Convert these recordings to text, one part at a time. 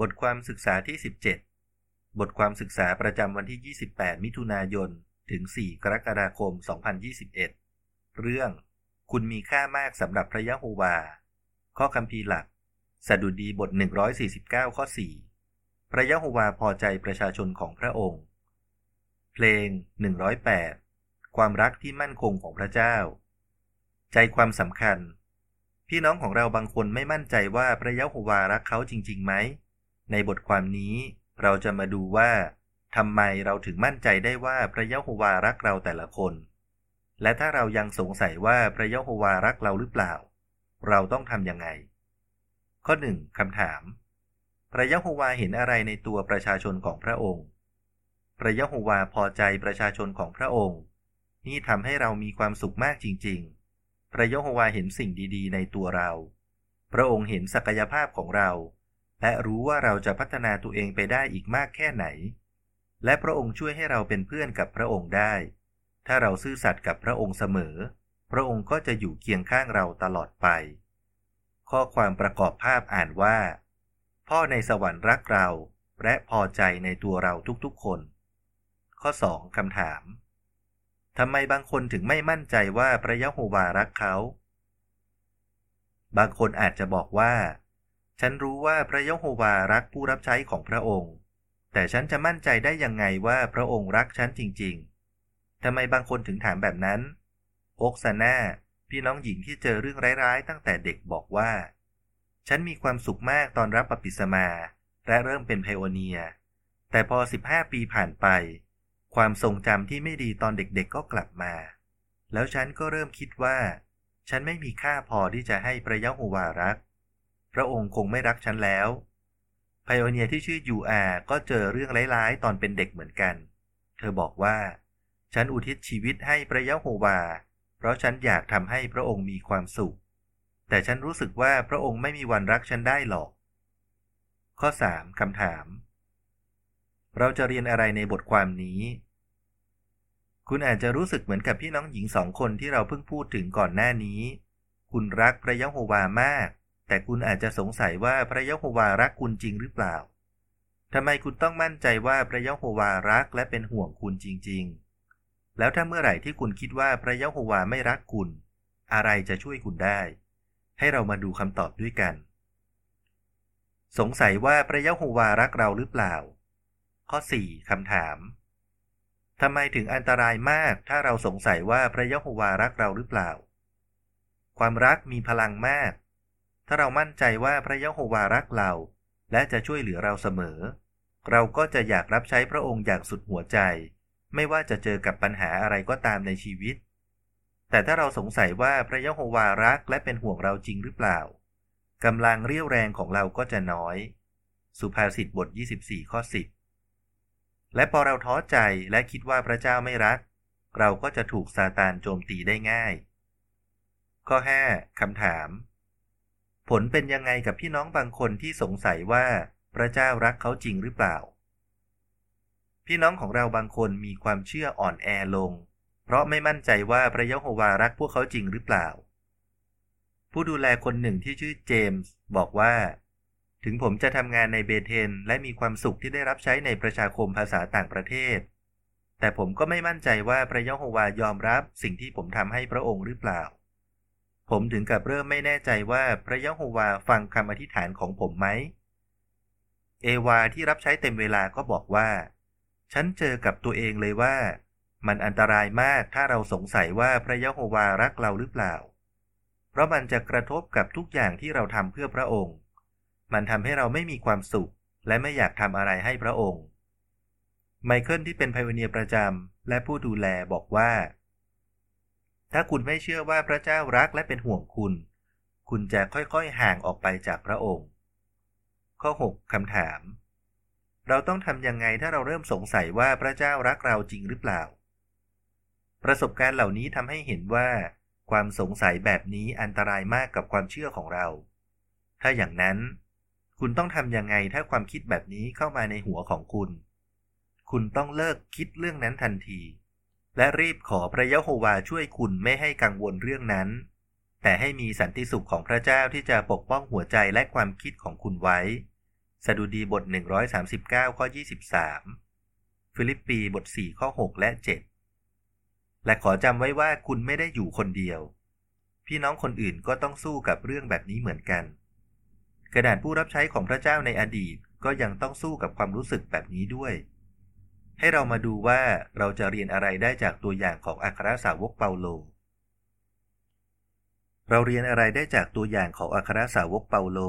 บทความศึกษาที่ 17 บทความศึกษาประจำวันที่ 28 มิถุนายน ถึง 4 กรกฎาคม 2021 เรื่อง คุณมีค่ามากสำหรับพระยะโฮวา ข้อคำพีหลัก สดุดีบท 149 ข้อ 4 พระยะโฮวาพอใจประชาชนของพระองค์ เพลง 108 ความรักที่มั่นคงของพระเจ้า ใจความสำคัญ พี่น้องของเราบางคนไม่มั่นใจว่าพระยะโฮวารักเขาจริงๆไหม ในบทความนี้เราจะมาดูว่าทำไมเราถึงมั่นใจได้ว่าพระยะโฮวารักเราแต่ละคน และถ้าเรายังสงสัยว่าพระยะโฮวารักเราหรือเปล่า เราต้องทำยังไง ข้อหนึ่งคำถาม พระยะโฮวาเห็นอะไรในตัวประชาชนของพระองค์ พระยะโฮวาพอใจประชาชนของพระองค์ นี่ทำให้เรามีความสุขมากจริง ๆ พระยะโฮวาเห็นสิ่งดีๆ ในตัวเรา พระองค์เห็นศักยภาพของเรา และรู้ว่าเราจะพัฒนาตัวเองไปได้อีกมากแค่ไหน และพระองค์ช่วยให้เราเป็นเพื่อนกับพระองค์ได้ ถ้าเราซื่อสัตย์กับพระองค์เสมอ พระองค์ก็จะอยู่เคียงข้างเราตลอดไป ข้อความประกอบภาพอ่านว่า พ่อในสวรรค์รักเรา และพอใจในตัวเราทุกๆคน ข้อ 2คำถามทำไมบางคนถึงไม่มั่นใจว่าพระยะโฮวารักเขา บางคนอาจจะบอกว่า ฉันรู้ว่าพระยะโฮวารักผู้รับใช้ของพระองค์ แต่ฉันจะมั่นใจได้ยังไงว่าพระองค์รักฉันจริง ๆ ทำไมบางคนถึงถามแบบนั้น โอกซาน่าพี่น้องหญิงที่เจอเรื่องร้ายๆ ตั้งแต่เด็กบอกว่า ฉันมีความสุขมากตอนรับปฏิสมา และเริ่มเป็นไพโอเนีย แต่พอ 15 ปีผ่านไป ความทรงจำที่ไม่ดีตอนเด็กๆก็กลับมา แล้วฉันก็เริ่มคิดว่า ฉันไม่มีค่าพอที่จะให้พระยะโฮวารัก พระองค์คงไม่รักฉันแล้วไพโอเนียที่ชื่อยูอาก็เจอเรื่องร้ายๆ ตอนเป็นเด็กเหมือนกัน เธอบอกว่า ฉันอุทิศชีวิตให้พระยะโฮวา เพราะฉันอยากทำให้พระองค์มีความสุข แต่ฉันรู้สึกว่าพระองค์ไม่มีวันรักฉันได้หรอก ข้อ 3 คำถาม เราจะเรียนอะไรในบทความนี้ คุณอาจจะรู้สึกเหมือนกับพี่น้องหญิงสองคนที่เราเพิ่งพูดถึงก่อนหน้านี้ คุณรักพระยะโฮวามาก แต่คุณอาจจะสงสัยว่าพระยะโฮวารักคุณจริงหรือเปล่าทำไมคุณต้องมั่นใจว่าพระยะโฮวารักและเป็นห่วงคุณจริง ๆ แล้วถ้าเมื่อไหร่ที่คุณคิดว่าพระยะโฮวาไม่รักคุณ อะไรจะช่วยคุณได้ ให้เรามาดูคำตอบด้วยกัน สงสัยว่าพระยะโฮวารักเราหรือเปล่า ข้อ 4คำถามทำไมถึงอันตรายมากถ้าเราสงสัยว่าพระยะโฮวารักเราหรือเปล่า ความรักมีพลังมาก ถ้าเรามั่นใจว่าพระยะโฮวารักเรา และจะช่วยเหลือเราเสมอ เราก็จะอยากรับใช้พระองค์อย่างสุดหัวใจ ไม่ว่าจะเจอกับปัญหาอะไรก็ตามในชีวิต แต่ถ้าเราสงสัยว่าพระยะโฮวารักและเป็นห่วงเราจริงหรือเปล่ากำลังเรี่ยวแรงของเราก็จะน้อย สุภาษิตบท 24 ข้อ 10 และพอเราท้อใจและคิดว่าพระเจ้าไม่รัก เราก็จะถูกซาตานโจมตีได้ง่าย ข้อ 5 คำถาม ผลเป็นยังไงกับพี่น้องบางคนที่สงสัยว่าพระเจ้ารักเขาจริงหรือเปล่า พี่น้องของเราบางคนมีความเชื่ออ่อนแอลง เพราะไม่มั่นใจว่าพระยะโฮวารักพวกเขาจริงหรือเปล่า ผู้ดูแลคนหนึ่งที่ชื่อเจมส์บอกว่า ถึงผมจะทำงานในเบเทน และมีความสุขที่ได้รับใช้ในประชาคมภาษาต่างประเทศ แต่ผมก็ไม่มั่นใจว่าพระยะโฮวายอมรับสิ่งที่ผมทำให้พระองค์หรือเปล่า ผมถึงกับเริ่มไม่แน่ใจว่าพระยะโฮวาฟังคำอธิษฐานของผมไหม เอวาที่รับใช้เต็มเวลาก็บอกว่า ฉันเจอกับตัวเองเลยว่า มันอันตรายมากถ้าเราสงสัยว่าพระยะโฮวารักเราหรือเปล่า เพราะมันจะกระทบกับทุกอย่างที่เราทำเพื่อพระองค์ มันทำให้เราไม่มีความสุข และไม่อยากทำอะไรให้พระองค์ ไมเคิลที่เป็นไพวเนียประจำและผู้ดูแลบอกว่า ถ้าคุณไม่เชื่อว่าพระเจ้ารักและเป็นห่วงคุณ คุณจะค่อยๆห่างออกไปจากพระองค์ ข้อ 6คำถาม เราต้องทำยังไงถ้าเราเริ่มสงสัยว่าพระเจ้ารักเราจริงหรือเปล่า ประสบการณ์เหล่านี้ทำให้เห็นว่า ความสงสัยแบบนี้อันตรายมากกับความเชื่อของเรา ถ้าอย่างนั้น คุณต้องทำยังไงถ้าความคิดแบบนี้เข้ามาในหัวของคุณ คุณต้องเลิกคิดเรื่องนั้นทันที และรีบขอพระยะโฮวาช่วยคุณไม่ให้กังวลเรื่องนั้น แต่ให้มีสันติสุขของพระเจ้าที่จะปกป้องหัวใจและความคิดของคุณไว้ สดุดีบท 139 ข้อ 23 ฟิลิปปีบท 4 ข้อ 6 และ 7 และขอจำไว้ว่าคุณไม่ได้อยู่คนเดียว พี่น้องคนอื่นก็ต้องสู้กับเรื่องแบบนี้เหมือนกัน กระดาษผู้รับใช้ของพระเจ้าในอดีตก็ยังต้องสู้กับความรู้สึกแบบนี้ด้วย ให้เรามาดูว่าเราจะเรียนอะไรได้จากตัวอย่างของอัครสาวกเปาโล เราเรียนอะไรได้จากตัวอย่างของอัครสาวกเปาโล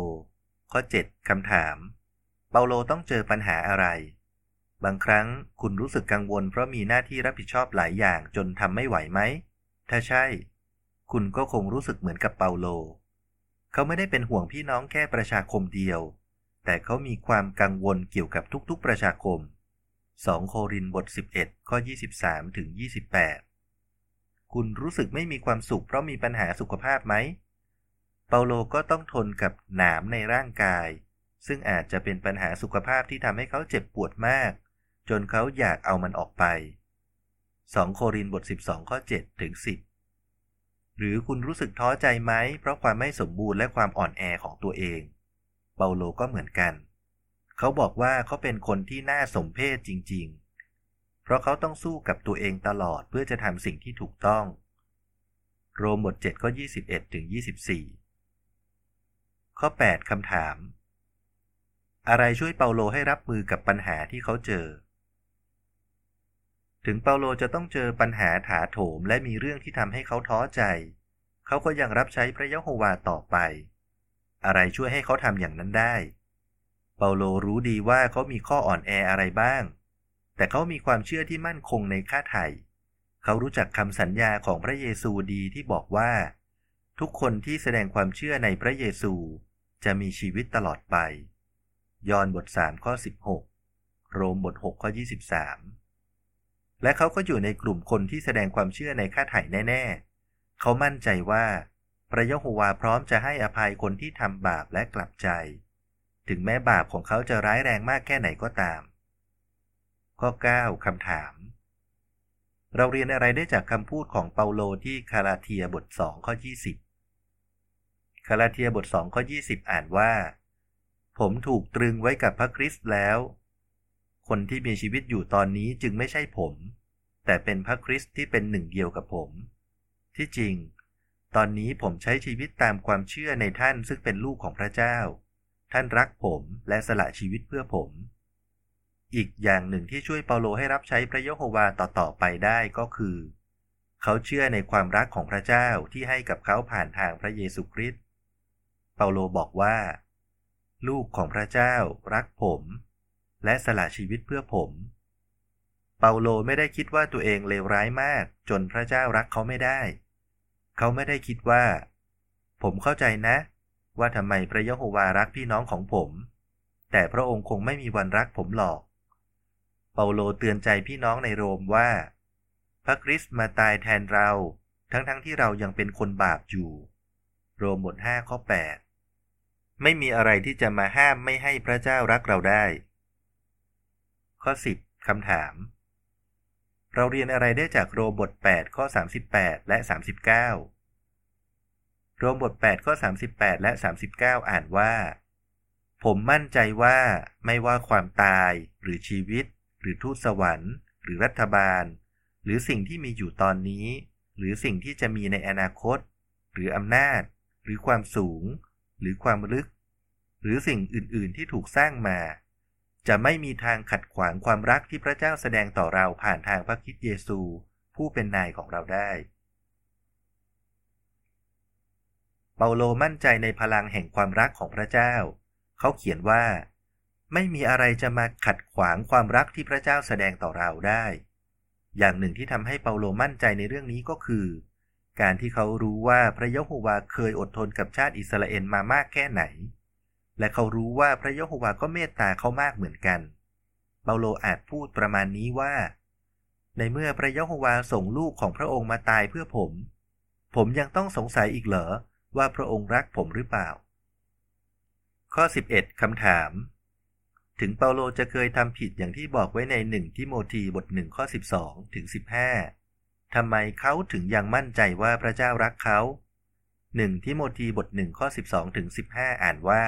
ข้อ 7 คำถาม เปาโลต้องเจอปัญหาอะไร บางครั้งคุณรู้สึกกังวลเพราะมีหน้าที่รับผิดชอบหลายอย่างจนทำไม่ไหวไหม ถ้าใช่ คุณก็คงรู้สึกเหมือนกับเปาโล เขาไม่ได้เป็นห่วงพี่น้องแค่ประชาคมเดียว แต่เขามีความกังวลเกี่ยวกับทุกๆประชาคม 2 โครินบท 11 ข้อ 23 ถึง 28 คุณรู้สึกไม่มีความสุขเพราะมีปัญหาสุขภาพไหม เปาโลก็ต้องทนกับหนามในร่างกาย ซึ่งอาจจะเป็นปัญหาสุขภาพที่ทำให้เขาเจ็บปวดมาก จนเขาอยากเอามันออกไป 2 โครินบท 12 ข้อ 7 ถึง 10 หรือคุณรู้สึกท้อใจไหม เพราะความไม่สมบูรณ์และความอ่อนแอของตัวเอง เปาโลก็เหมือนกัน เขาบอกว่าเขาเป็นคนที่น่าสมเพชจริง ๆ เพราะเขาต้องสู้กับตัวเองตลอดเพื่อจะทำสิ่งที่ถูกต้อง โรมบท7ข้อ21ถึง24 ข้อ 8คำถาม อะไรช่วยเปาโลให้รับมือกับปัญหาที่เขาเจอ ถึงเปาโลจะต้องเจอปัญหาถาโถมและมีเรื่องที่ทำให้เขาท้อใจ เขาก็ยังรับใช้พระยะโฮวาต่อไป อะไรช่วยให้เขาทำอย่างนั้นได้ เปาโลรู้ดีว่าเขามีข้ออ่อนแออะไรบ้าง แต่เขามีความเชื่อที่มั่นคงในค่าไถ่เขารู้จักคำสัญญาของพระเยซูดีที่บอกว่า ทุกคนที่แสดงความเชื่อในพระเยซูจะมีชีวิตตลอดไป ยอห์นบท3ข้อ16 โรมบท6ข้อ23 และเขาก็อยู่ในกลุ่มคนที่แสดงความเชื่อในค่าไถ่แน่ ๆ เขามั่นใจว่า พระยะโฮวาพร้อมจะให้อภัยคนที่ทำบาปและกลับใจ ถึงแม้บาปของเขาจะร้ายแรงมากแค่ไหนก็ตาม ข้อ 9คำถาม เราเรียนอะไรได้จากคำพูดของเปาโลที่คาลาเทียบท2ข้อ 20 คาลาเทียบท2ข้อ 20 อ่านว่า ผมถูกตรึงไว้กับพระคริสต์แล้ว คนที่มีชีวิตอยู่ตอนนี้จึงไม่ใช่ผม แต่เป็นพระคริสต์ที่เป็นหนึ่งเดียวกับผม ที่จริง ตอนนี้ผมใช้ชีวิตตามความเชื่อในท่านซึ่งเป็นลูกของพระเจ้า ท่านรักผมและสละชีวิตเพื่อผม อีกอย่างหนึ่งที่ช่วยเปาโลให้รับใช้พระยโฮวาต่อๆไปได้ก็คือ เขาเชื่อในความรักของพระเจ้าที่ให้กับเขาผ่านทางพระเยซูคริสต์ เปาโลบอกว่า ลูกของพระเจ้ารักผม และสละชีวิตเพื่อผม เปาโลไม่ได้คิดว่าตัวเองเลวร้ายมาก จนพระเจ้ารักเขาไม่ได้ เขาไม่ได้คิดว่า ผมเข้าใจนะ ว่าทำไมพระยะโฮวารักพี่น้องของผม แต่พระองค์คงไม่มีวันรักผมหรอก เปาโลเตือนใจพี่น้องในโรมว่า พระคริสต์มาตายแทนเรา ทั้งๆทที่เรายังเป็นคนบาปอยู่ โรมบท5ข้อ8ไม่มีอะไรที่จะมาห้ามไม่ให้พระเจ้ารักเราได้ ข้อ10คำถาม เราเรียนอะไรได้จากโรมบท 8 ข้อ 38 และ 39 โรบท 8 ข้อ 38 และ 39 อ่านว่า ผมมั่นใจว่าไม่ว่าความตายหรือชีวิต หรือทูตสวรรค์ หรือรัฐบาล หรือสิ่งที่มีอยู่ตอนนี้ หรือสิ่งที่จะมีในอนาคต หรืออำนาจ หรือความสูง หรือความลึก หรือสิ่งอื่น ๆ ที่ถูกสร้างมา จะไม่มีทางขัดขวางความรักที่พระเจ้าแสดงต่อเราผ่านทางพระคิดเยซู ผู้เป็นนายของเราได้ เปาโลมั่นใจในพลังแห่งความรักของพระเจ้า เขาเขียนว่า ไม่มีอะไรจะมาขัดขวางความรักที่พระเจ้าแสดงต่อเราได้ อย่างหนึ่งที่ทำให้เปาโลมั่นใจในเรื่องนี้ก็คือ การที่เขารู้ว่าพระยะโฮวาเคยอดทนกับชาติอิสราเอลมามากแค่ไหน และเขารู้ว่าพระยะโฮวาก็เมตตาเขามากเหมือนกัน เปาโลอาจพูดประมาณนี้ว่า ในเมื่อพระยะโฮวาส่งลูกของพระองค์มาตายเพื่อผม ผมยังต้องสงสัยอีกเหรอ ว่าพระองค์รักผมหรือเปล่า ข้อ 11คำถาม ถึงเปาโลจะเคยทำผิดอย่างที่บอกไว้ในหนึ่งทิโมธีบทหนึ่งข้อ 12 ถึง 15 ทำไมเขาถึงยังมั่นใจว่าพระเจ้ารักเขาหนึ่งทิโมธีบทหนึ่งข้อ 12ถึง15 อ่านว่า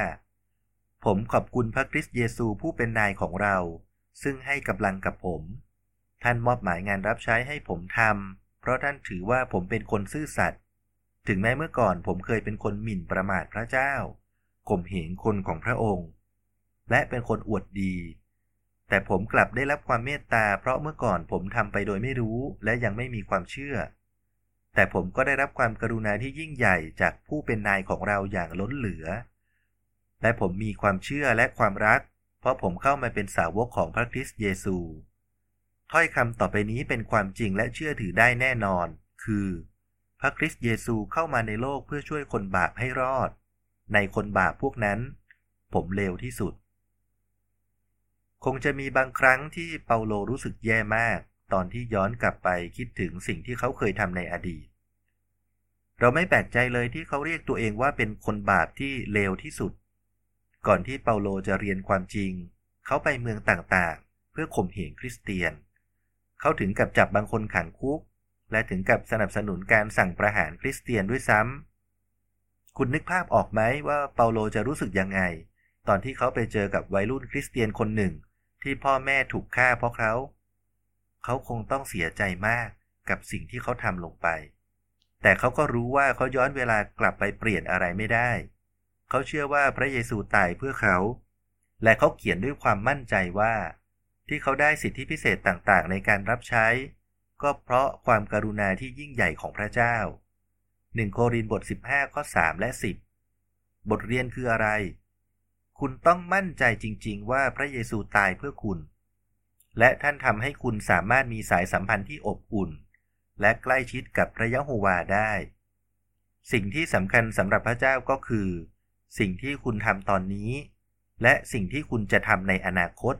ผมขอบคุณพระคริสต์เยซูผู้เป็นนายของเรา ซึ่งให้กำลังกับผม ท่านมอบหมายงานรับใช้ให้ผมทำเพราะท่านถือว่าผมเป็นคนซื่อสัตย์ ถึงแม้เมื่อก่อนผมเคยเป็นคนหมิ่นประมาทพระเจ้าข่มเหงคนของพระองค์ และเป็นคนอวดดี แต่ผมกลับได้รับความเมตตา เพราะเมื่อก่อนผมทำไปโดยไม่รู้และยังไม่มีความเชื่อ แต่ผมก็ได้รับความกรุณาที่ยิ่งใหญ่จากผู้เป็นนายของเราอย่างล้นเหลือ และผมมีความเชื่อและความรัก เพราะผมเข้ามาเป็นสาวกของพระคริสต์เยซู ถ้อยคำต่อไปนี้เป็นความจริงและเชื่อถือได้แน่นอน คือ พระคริสต์เยซูเข้ามาในโลกเพื่อช่วยคนบาปให้รอด ในคนบาปพวกนั้น ผมเลวที่สุด คงจะมีบางครั้งที่เปาโลรู้สึกแย่มาก ตอนที่ย้อนกลับไปคิดถึงสิ่งที่เขาเคยทำในอดีต เราไม่แปลกใจเลยที่เขาเรียกตัวเองว่าเป็นคนบาปที่เลวที่สุด ก่อนที่เปาโลจะเรียนความจริง เขาไปเมืองต่างๆ เพื่อข่มเหงคริสเตียน เขาถึงกับจับบางคนขังคุก และถึงกับสนับสนุนการสั่งประหารคริสเตียนด้วยซ้ำ คุณนึกภาพออกไหมว่าเปาโลจะรู้สึกยังไง ตอนที่เขาไปเจอกับวัยรุ่นคริสเตียนคนหนึ่ง ที่พ่อแม่ถูกฆ่าเพราะเขา เขาคงต้องเสียใจมากกับสิ่งที่เขาทำลงไป แต่เขาก็รู้ว่าเขาย้อนเวลากลับไปเปลี่ยนอะไรไม่ได้ เขาเชื่อว่าพระเยซูตายเพื่อเขา และเขาเขียนด้วยความมั่นใจว่า ที่เขาได้สิทธิพิเศษต่างๆ ในการรับใช้ ก็เพราะความการุณาที่ยิ่งใหญ่ของพระเจ้า 1 โครินธ์บท 15 ข้อ 3 และ 10 บทเรียนคืออะไร คุณต้องมั่นใจจริง ๆ ว่าพระเยซูตายเพื่อคุณ และท่านทำให้คุณสามารถมีสายสัมพันธ์ที่อบอุ่น และใกล้ชิดกับพระยะโฮวาได้ สิ่งที่สำคัญสำหรับพระเจ้าก็คือ สิ่งที่คุณทำตอนนี้ และสิ่งที่คุณจะทำในอนาคต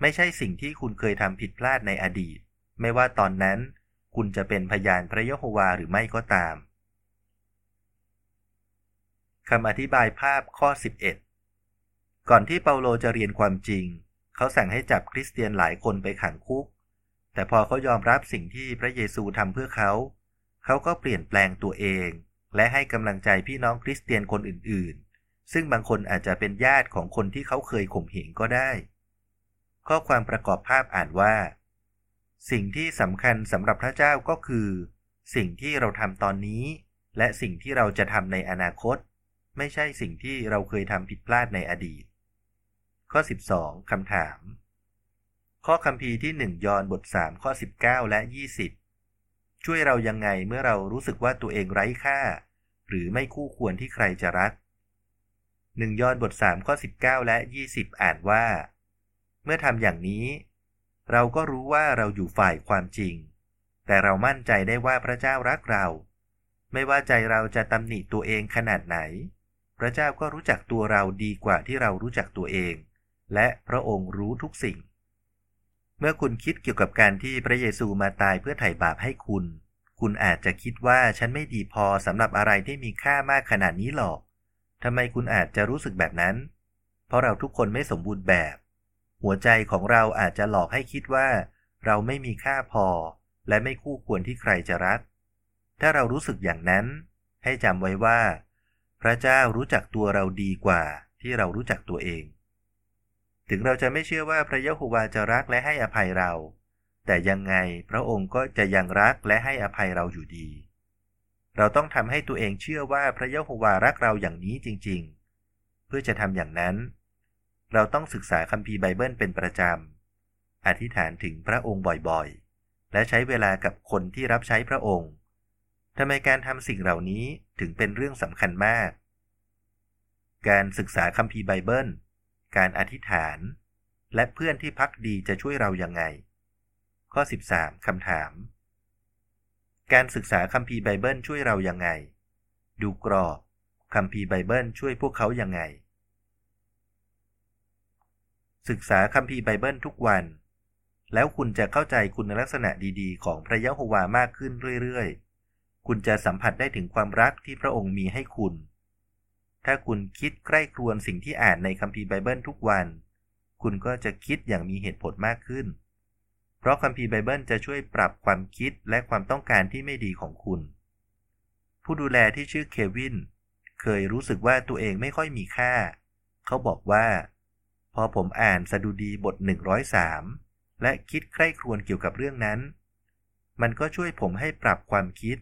ไม่ใช่สิ่งที่คุณเคยทำผิดพลาดในอดีต ไม่ว่าตอนนั้นคุณจะเป็นพยานพระยะโฮวาหรือไม่ก็ตามคำอธิบายภาพข้อ 11 ก่อนที่เปาโลจะเรียนความจริง เขาสั่งให้จับคริสเตียนหลายคนไปขังคุก แต่พอเขายอมรับสิ่งที่พระเยซูทำเพื่อเขา เขาก็เปลี่ยนแปลงตัวเอง และให้กำลังใจพี่น้องคริสเตียนคนอื่นๆ ซึ่งบางคนอาจจะเป็นญาติของคนที่เขาเคยข่มเหงก็ได้ ข้อความประกอบภาพอ่านว่า สิ่งที่สำคัญสำหรับพระเจ้าก็คือ สิ่งที่เราทำตอนนี้ และสิ่งที่เราจะทำในอนาคต ไม่ใช่สิ่งที่เราเคยทำผิดพลาดในอดีต ข้อ 12คำถาม ข้อคำพีที่ 1 ยอห์นบท 3 ข้อ 19 และ 20 ช่วยเรายังไงเมื่อเรารู้สึกว่าตัวเองไร้ค่า หรือไม่คู่ควรที่ใครจะรัก1ยอห์นบท 3 ข้อ 19 และ 20 อ่านว่า เมื่อทำอย่างนี้ เราก็รู้ว่าเราอยู่ฝ่ายความจริง แต่เรามั่นใจได้ว่าพระเจ้ารักเรา ไม่ว่าใจเราจะตำหนิตัวเองขนาดไหน พระเจ้าก็รู้จักตัวเราดีกว่าที่เรารู้จักตัวเอง และพระองค์รู้ทุกสิ่ง เมื่อคุณคิดเกี่ยวกับการที่พระเยซูมาตายเพื่อไถ่บาปให้คุณ คุณอาจจะคิดว่าฉันไม่ดีพอสำหรับอะไรที่มีค่ามากขนาดนี้หรอกทำไมคุณอาจจะรู้สึกแบบนั้น เพราะเราทุกคนไม่สมบูรณ์แบบ หัวใจของเราอาจจะหลอกให้คิดว่า เราไม่มีค่าพอ และไม่คู่ควรที่ใครจะรัก ถ้าเรารู้สึกอย่างนั้น ให้จำไว้ว่า พระเจ้ารู้จักตัวเราดีกว่าที่เรารู้จักตัวเอง ถึงเราจะไม่เชื่อว่าพระยะโฮวาจะรักและให้อภัยเรา แต่ยังไงพระองค์ก็จะยังรักและให้อภัยเราอยู่ดี เราต้องทำให้ตัวเองเชื่อว่าพระยะโฮวารักเราอย่างนี้จริง ๆ เพื่อจะทำอย่างนั้น เราต้องศึกษาคัมภีร์ไบเบิลเป็นประจำ อธิษฐานถึงพระองค์บ่อยๆ และใช้เวลากับคนที่รับใช้พระองค์ ทำไมการทำสิ่งเหล่านี้ถึงเป็นเรื่องสำคัญมาก การศึกษาคัมภีร์ไบเบิล การอธิษฐาน และเพื่อนที่ภักดีจะช่วยเรายังไง ข้อ 13 คำถาม การศึกษาคัมภีร์ไบเบิลช่วยเรายังไง ดูกรอบคัมภีร์ไบเบิลช่วยพวกเขายังไง ศึกษาคัมภีร์ไบเบิลทุกวัน แล้วคุณจะเข้าใจคุณลักษณะดีๆ ของพระยะโฮวามากขึ้นเรื่อยๆ คุณจะสัมผัสได้ถึงความรักที่พระองค์มีให้คุณ ถ้าคุณคิดใคร่ครวญสิ่งที่อ่านในคัมภีร์ไบเบิลทุกวัน คุณก็จะคิดอย่างมีเหตุผลมากขึ้น เพราะคัมภีร์ไบเบิลจะช่วยปรับความคิดและความต้องการที่ไม่ดีของคุณ ผู้ดูแลที่ชื่อเควินเคยรู้สึกว่าตัวเองไม่ค่อยมีค่า เขาบอกว่า พอผมอ่านสดุดีบท 103 และคิดใคร่ครวญเกี่ยวกับเรื่องนั้น มันก็ช่วยผมให้ปรับความคิด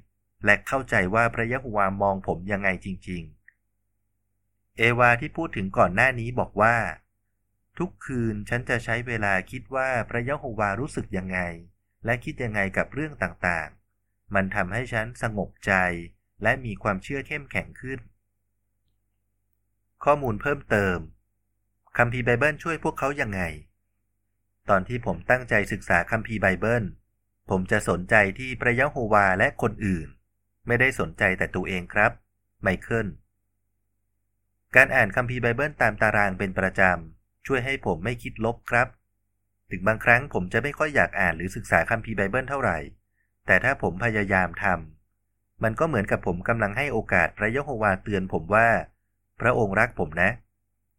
และเข้าใจว่าพระยะโฮวามองผมยังไงจริง ๆ เอวาที่พูดถึงก่อนหน้านี้บอกว่า ทุกคืนฉันจะใช้เวลาคิดว่าพระยะโฮวารู้สึกยังไง และคิดยังไงกับเรื่องต่างๆ มันทำให้ฉันสงบใจ และมีความเชื่อเข้มแข็งขึ้น ข้อมูลเพิ่มเติม คัมภีร์ไบเบิลช่วยพวกเขายังไง ตอนที่ผมตั้งใจศึกษาคัมภีร์ไบเบิล ผมจะสนใจที่พระยะโฮวาและคนอื่น ไม่ได้สนใจแต่ตัวเองครับ ไมเคิล การอ่านคัมภีร์ไบเบิลตามตารางเป็นประจำ ช่วยให้ผมไม่คิดลบครับ ถึงบางครั้งผมจะไม่ค่อยอยากอ่านหรือศึกษาคัมภีร์ไบเบิลเท่าไหร่ แต่ถ้าผมพยายามทำมันก็เหมือนกับผมกำลังให้โอกาสพระยะโฮวาเตือนผมว่า พระองค์รักผมนะ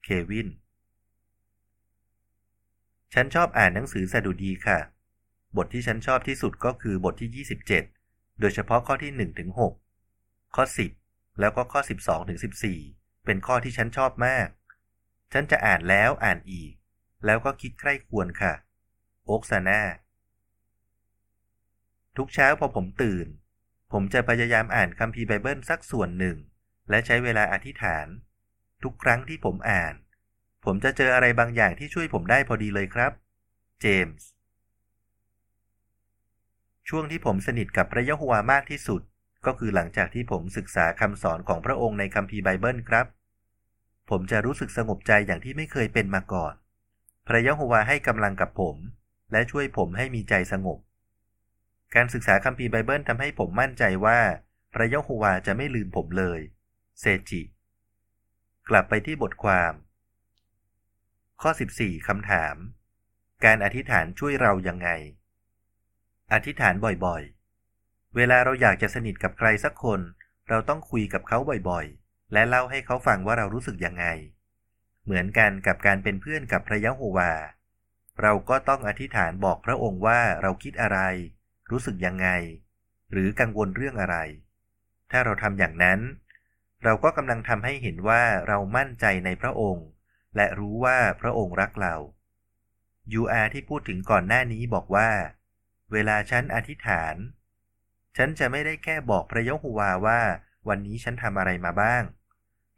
เควิน ฉันชอบอ่านหนังสือสดุดีค่ะ บทที่ฉันชอบที่สุดก็คือบทที่ 27 โดยเฉพาะข้อที่1ถึง6ข้อ 10 แล้วก็ข้อ 12ถึง14 เป็นข้อที่ฉันชอบมาก ฉันจะอ่านแล้วอ่านอีก แล้วก็คิดใคร่ควรค่ะ โอกซาน่าทุกเช้าพอผมตื่น ผมจะพยายามอ่านคัมภีร์ไบเบิลสักส่วนหนึ่ง และใช้เวลาอธิษฐาน ทุกครั้งที่ผมอ่าน ผมจะเจออะไรบางอย่างที่ช่วยผมได้พอดีเลยครับ เจมส์ ช่วงที่ผมสนิทกับพระยะโฮวมากที่สุด ก็คือหลังจากที่ผมศึกษาคำสอนของพระองค์ในคัมภีร์ไบเบิลครับ ผมจะรู้สึกสงบใจอย่างที่ไม่เคยเป็นมาก่อน พระยะโฮวาให้กำลังกับผม และช่วยผมให้มีใจสงบ การศึกษาคัมภีร์ไบเบิลทำให้ผมมั่นใจว่า พระยะโฮวาจะไม่ลืมผมเลย เซจิ กลับไปที่บทความ ข้อ 14 คำถาม การอธิษฐานช่วยเรายังไง อธิษฐานบ่อยๆ เวลาเราอยากจะสนิทกับใครสักคน เราต้องคุยกับเขาบ่อยๆ และเล่าให้เขาฟังว่าเรารู้สึกยังไง เหมือนกันกับการเป็นเพื่อนกับพระยะโฮวา เราก็ต้องอธิษฐานบอกพระองค์ว่าเราคิดอะไร รู้สึกยังไง หรือกังวลเรื่องอะไร ถ้าเราทำอย่างนั้น เราก็กำลังทำให้เห็นว่าเรามั่นใจในพระองค์ และรู้ว่าพระองค์รักเรายูอาที่พูดถึงก่อนหน้านี้บอกว่า เวลาฉันอธิษฐาน ฉันจะไม่ได้แค่บอกพระยะโฮวาว่า วันนี้ฉันทำอะไรมาบ้าง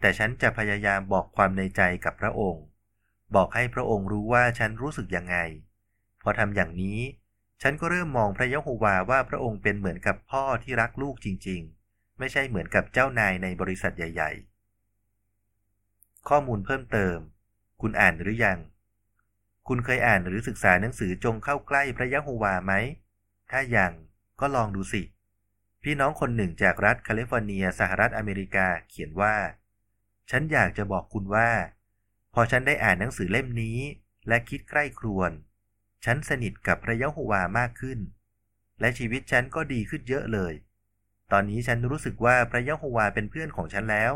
แต่ฉันจะพยายามบอกความในใจกับพระองค์ บอกให้พระองค์รู้ว่าฉันรู้สึกยังไง พอทำอย่างนี้ ฉันก็เริ่มมองพระยะโฮวาว่าพระองค์เป็นเหมือนกับพ่อที่รักลูกจริง ๆ ไม่ใช่เหมือนกับเจ้านายในบริษัทใหญ่ ๆ ข้อมูลเพิ่มเติม คุณอ่านหรือยัง คุณเคยอ่านหรือศึกษาหนังสือจงเข้าใกล้พระยะโฮวาไหม ถ้ายังก็ลองดูสิ พี่น้องคนหนึ่งจากรัฐแคลิฟอร์เนียสหรัฐอเมริกาเขียนว่า ฉันอยากจะบอกคุณว่า พอฉันได้อ่านหนังสือเล่มนี้ และคิดใกล้ครวน ฉันสนิทกับพระยะโฮวามากขึ้น และชีวิตฉันก็ดีขึ้นเยอะเลย ตอนนี้ฉันรู้สึกว่าพระยะโฮวาเป็นเพื่อนของฉันแล้ว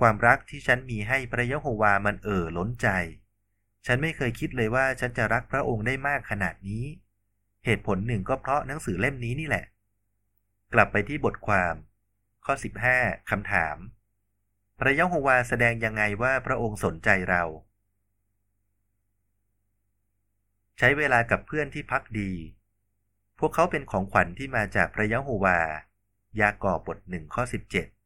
ความรักที่ฉันมีให้พระยะโฮวามันเอ่อล้นใจ ฉันไม่เคยคิดเลยว่าฉันจะรักพระองค์ได้มากขนาดนี้ เหตุผลหนึ่งก็เพราะหนังสือเล่มนี้นี่แหละ กลับไปที่บทความ ข้อ 15คำถาม พระยะโฮวาแสดงยังไงว่าพระองค์สนใจเรา ใช้เวลากับเพื่อนที่พักดี พวกเขาเป็นของขวัญที่มาจากพระยะโฮวายากอบบทหนึ่งข้อ 17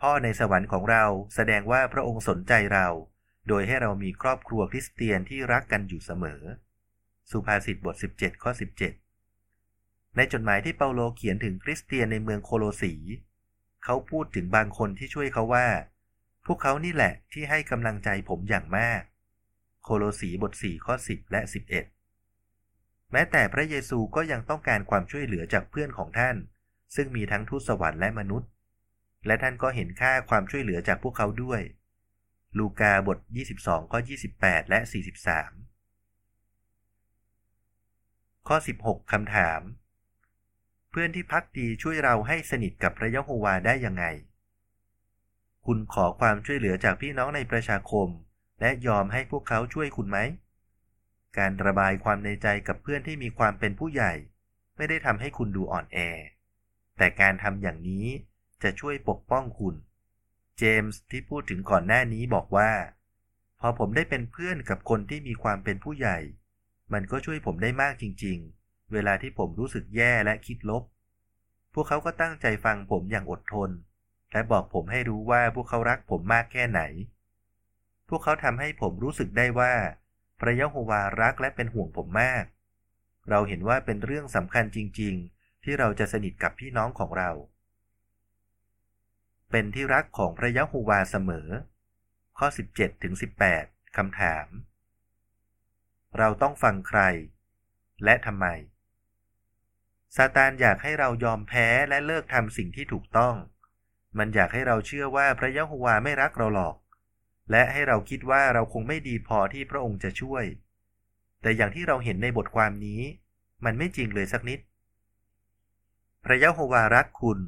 พ่อในสวรรค์ของเราแสดงว่าพระองค์สนใจเรา โดยให้เรามีครอบครัวคริสเตียนที่รักกันอยู่เสมอ สุภาษิตบท 17 ข้อ 17 ในจดหมายที่เปาโลเขียนถึงคริสเตียนในเมืองโคโลสีเขาพูดถึงบางคนที่ช่วยเขาว่า พวกเขานี่แหละที่ให้กำลังใจผมอย่างมาก โคโลสีบท 4 ข้อ 10 และ 11 แม้แต่พระเยซูก็ยังต้องการความช่วยเหลือจากเพื่อนของท่าน ซึ่งมีทั้งทูตสวรรค์และมนุษย์ และท่านก็เห็นค่าความช่วยเหลือจากพวกเขาด้วย ลูกาบท 22 ข้อ 28 และ 43 ข้อ 16 คำถาม เพื่อนที่พักดีช่วยเราให้สนิทกับพระยะโฮวาได้ยังไง คุณขอความช่วยเหลือจากพี่น้องในประชาคม และยอมให้พวกเขาช่วยคุณไหม การระบายความในใจกับเพื่อนที่มีความเป็นผู้ใหญ่ ไม่ได้ทำให้คุณดูอ่อนแอ แต่การทำอย่างนี้ จะช่วยปกป้องคุณ เจมส์ที่พูดถึงก่อนหน้านี้บอกว่า พอผมได้เป็นเพื่อนกับคนที่มีความเป็นผู้ใหญ่ มันก็ช่วยผมได้มากจริง ๆ เวลาที่ผมรู้สึกแย่และคิดลบ พวกเขาก็ตั้งใจฟังผมอย่างอดทน และบอกผมให้รู้ว่าพวกเขารักผมมากแค่ไหน พวกเขาทำให้ผมรู้สึกได้ว่า พระยะโฮวารักและเป็นห่วงผมมาก เราเห็นว่าเป็นเรื่องสำคัญจริง ๆ ที่เราจะสนิทกับพี่น้องของเรา เป็นที่รักของพระยะโฮวาเสมอ ข้อ 17ถึง18คำถาม เราต้องฟังใคร และทำไมซาตานอยากให้เรายอมแพ้และเลิกทำสิ่งที่ถูกต้อง มันอยากให้เราเชื่อว่าพระยะโฮวาไม่รักเราหรอก และให้เราคิดว่าเราคงไม่ดีพอที่พระองค์จะช่วย แต่อย่างที่เราเห็นในบทความนี้ มันไม่จริงเลยสักนิด พระยะโฮวารักคุณ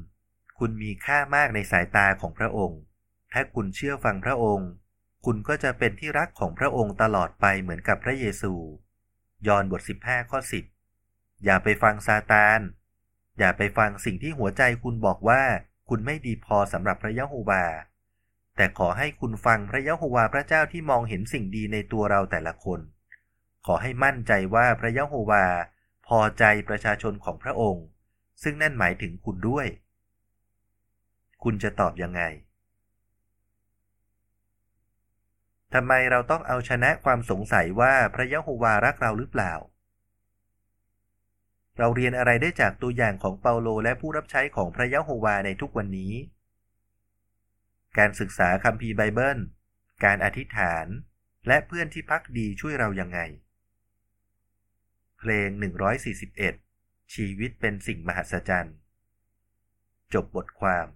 คุณมีค่ามากในสายตาของพระองค์ ถ้าคุณเชื่อฟังพระองค์ คุณก็จะเป็นที่รักของพระองค์ตลอดไปเหมือนกับพระเยซู ยอห์นบท 15 ข้อ 10 อย่าไปฟังซาตาน อย่าไปฟังสิ่งที่หัวใจคุณบอกว่าคุณไม่ดีพอสำหรับพระยะโฮวา แต่ขอให้คุณฟังพระยะโฮวาพระเจ้าที่มองเห็นสิ่งดีในตัวเราแต่ละคน ขอให้มั่นใจว่าพระยะโฮวา พอใจประชาชนของพระองค์ ซึ่งนั่นหมายถึงคุณด้วย คุณจะตอบยังไง ทำไมเราต้องเอาชนะความสงสัยว่าพระยะโฮวารักเราหรือเปล่า เราเรียนอะไรได้จากตัวอย่างของเปาโลและผู้รับใช้ของพระยะโฮวาในทุกวันนี้ การศึกษาคัมภีร์ไบเบิล การอธิษฐาน และเพื่อนที่พักดีช่วยเรายังไง เพลง 141 ชีวิตเป็นสิ่งมหัศจรรย์ จบบทความ